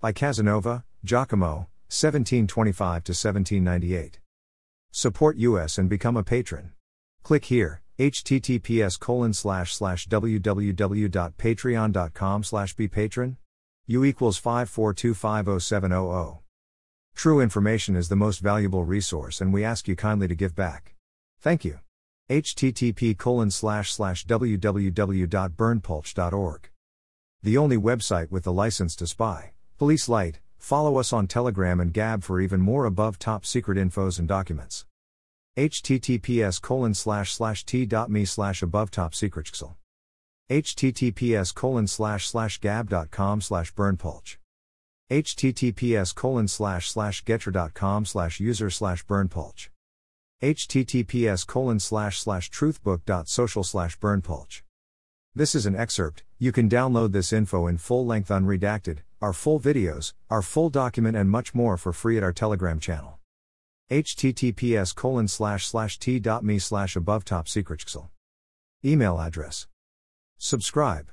By Casanova, Giacomo, 1725 to 1798. Support us and become a patron. Click here, https colon slash slash www.patreon.com slash. U equals 54250700. True information is the most valuable resource and we ask you kindly to give back. Thank you. http colon slash slash www.berndpulch.org. The only website with the license to spy. Police Light, follow us on Telegram and Gab for even more above top secret infos and documents. https colon slash slash t.me slash above top secret https colon slash slash gab.com slash berndpulch https colon slash slash gettr.com slash user slash berndpulch https colon slash slash truthbook.social slash berndpulch this is an excerpt, you can download this info in full length unredacted, our full videos, our full document and much more for free at our Telegram channel. https colon slash slash t.me slash above top secret Email address. Subscribe.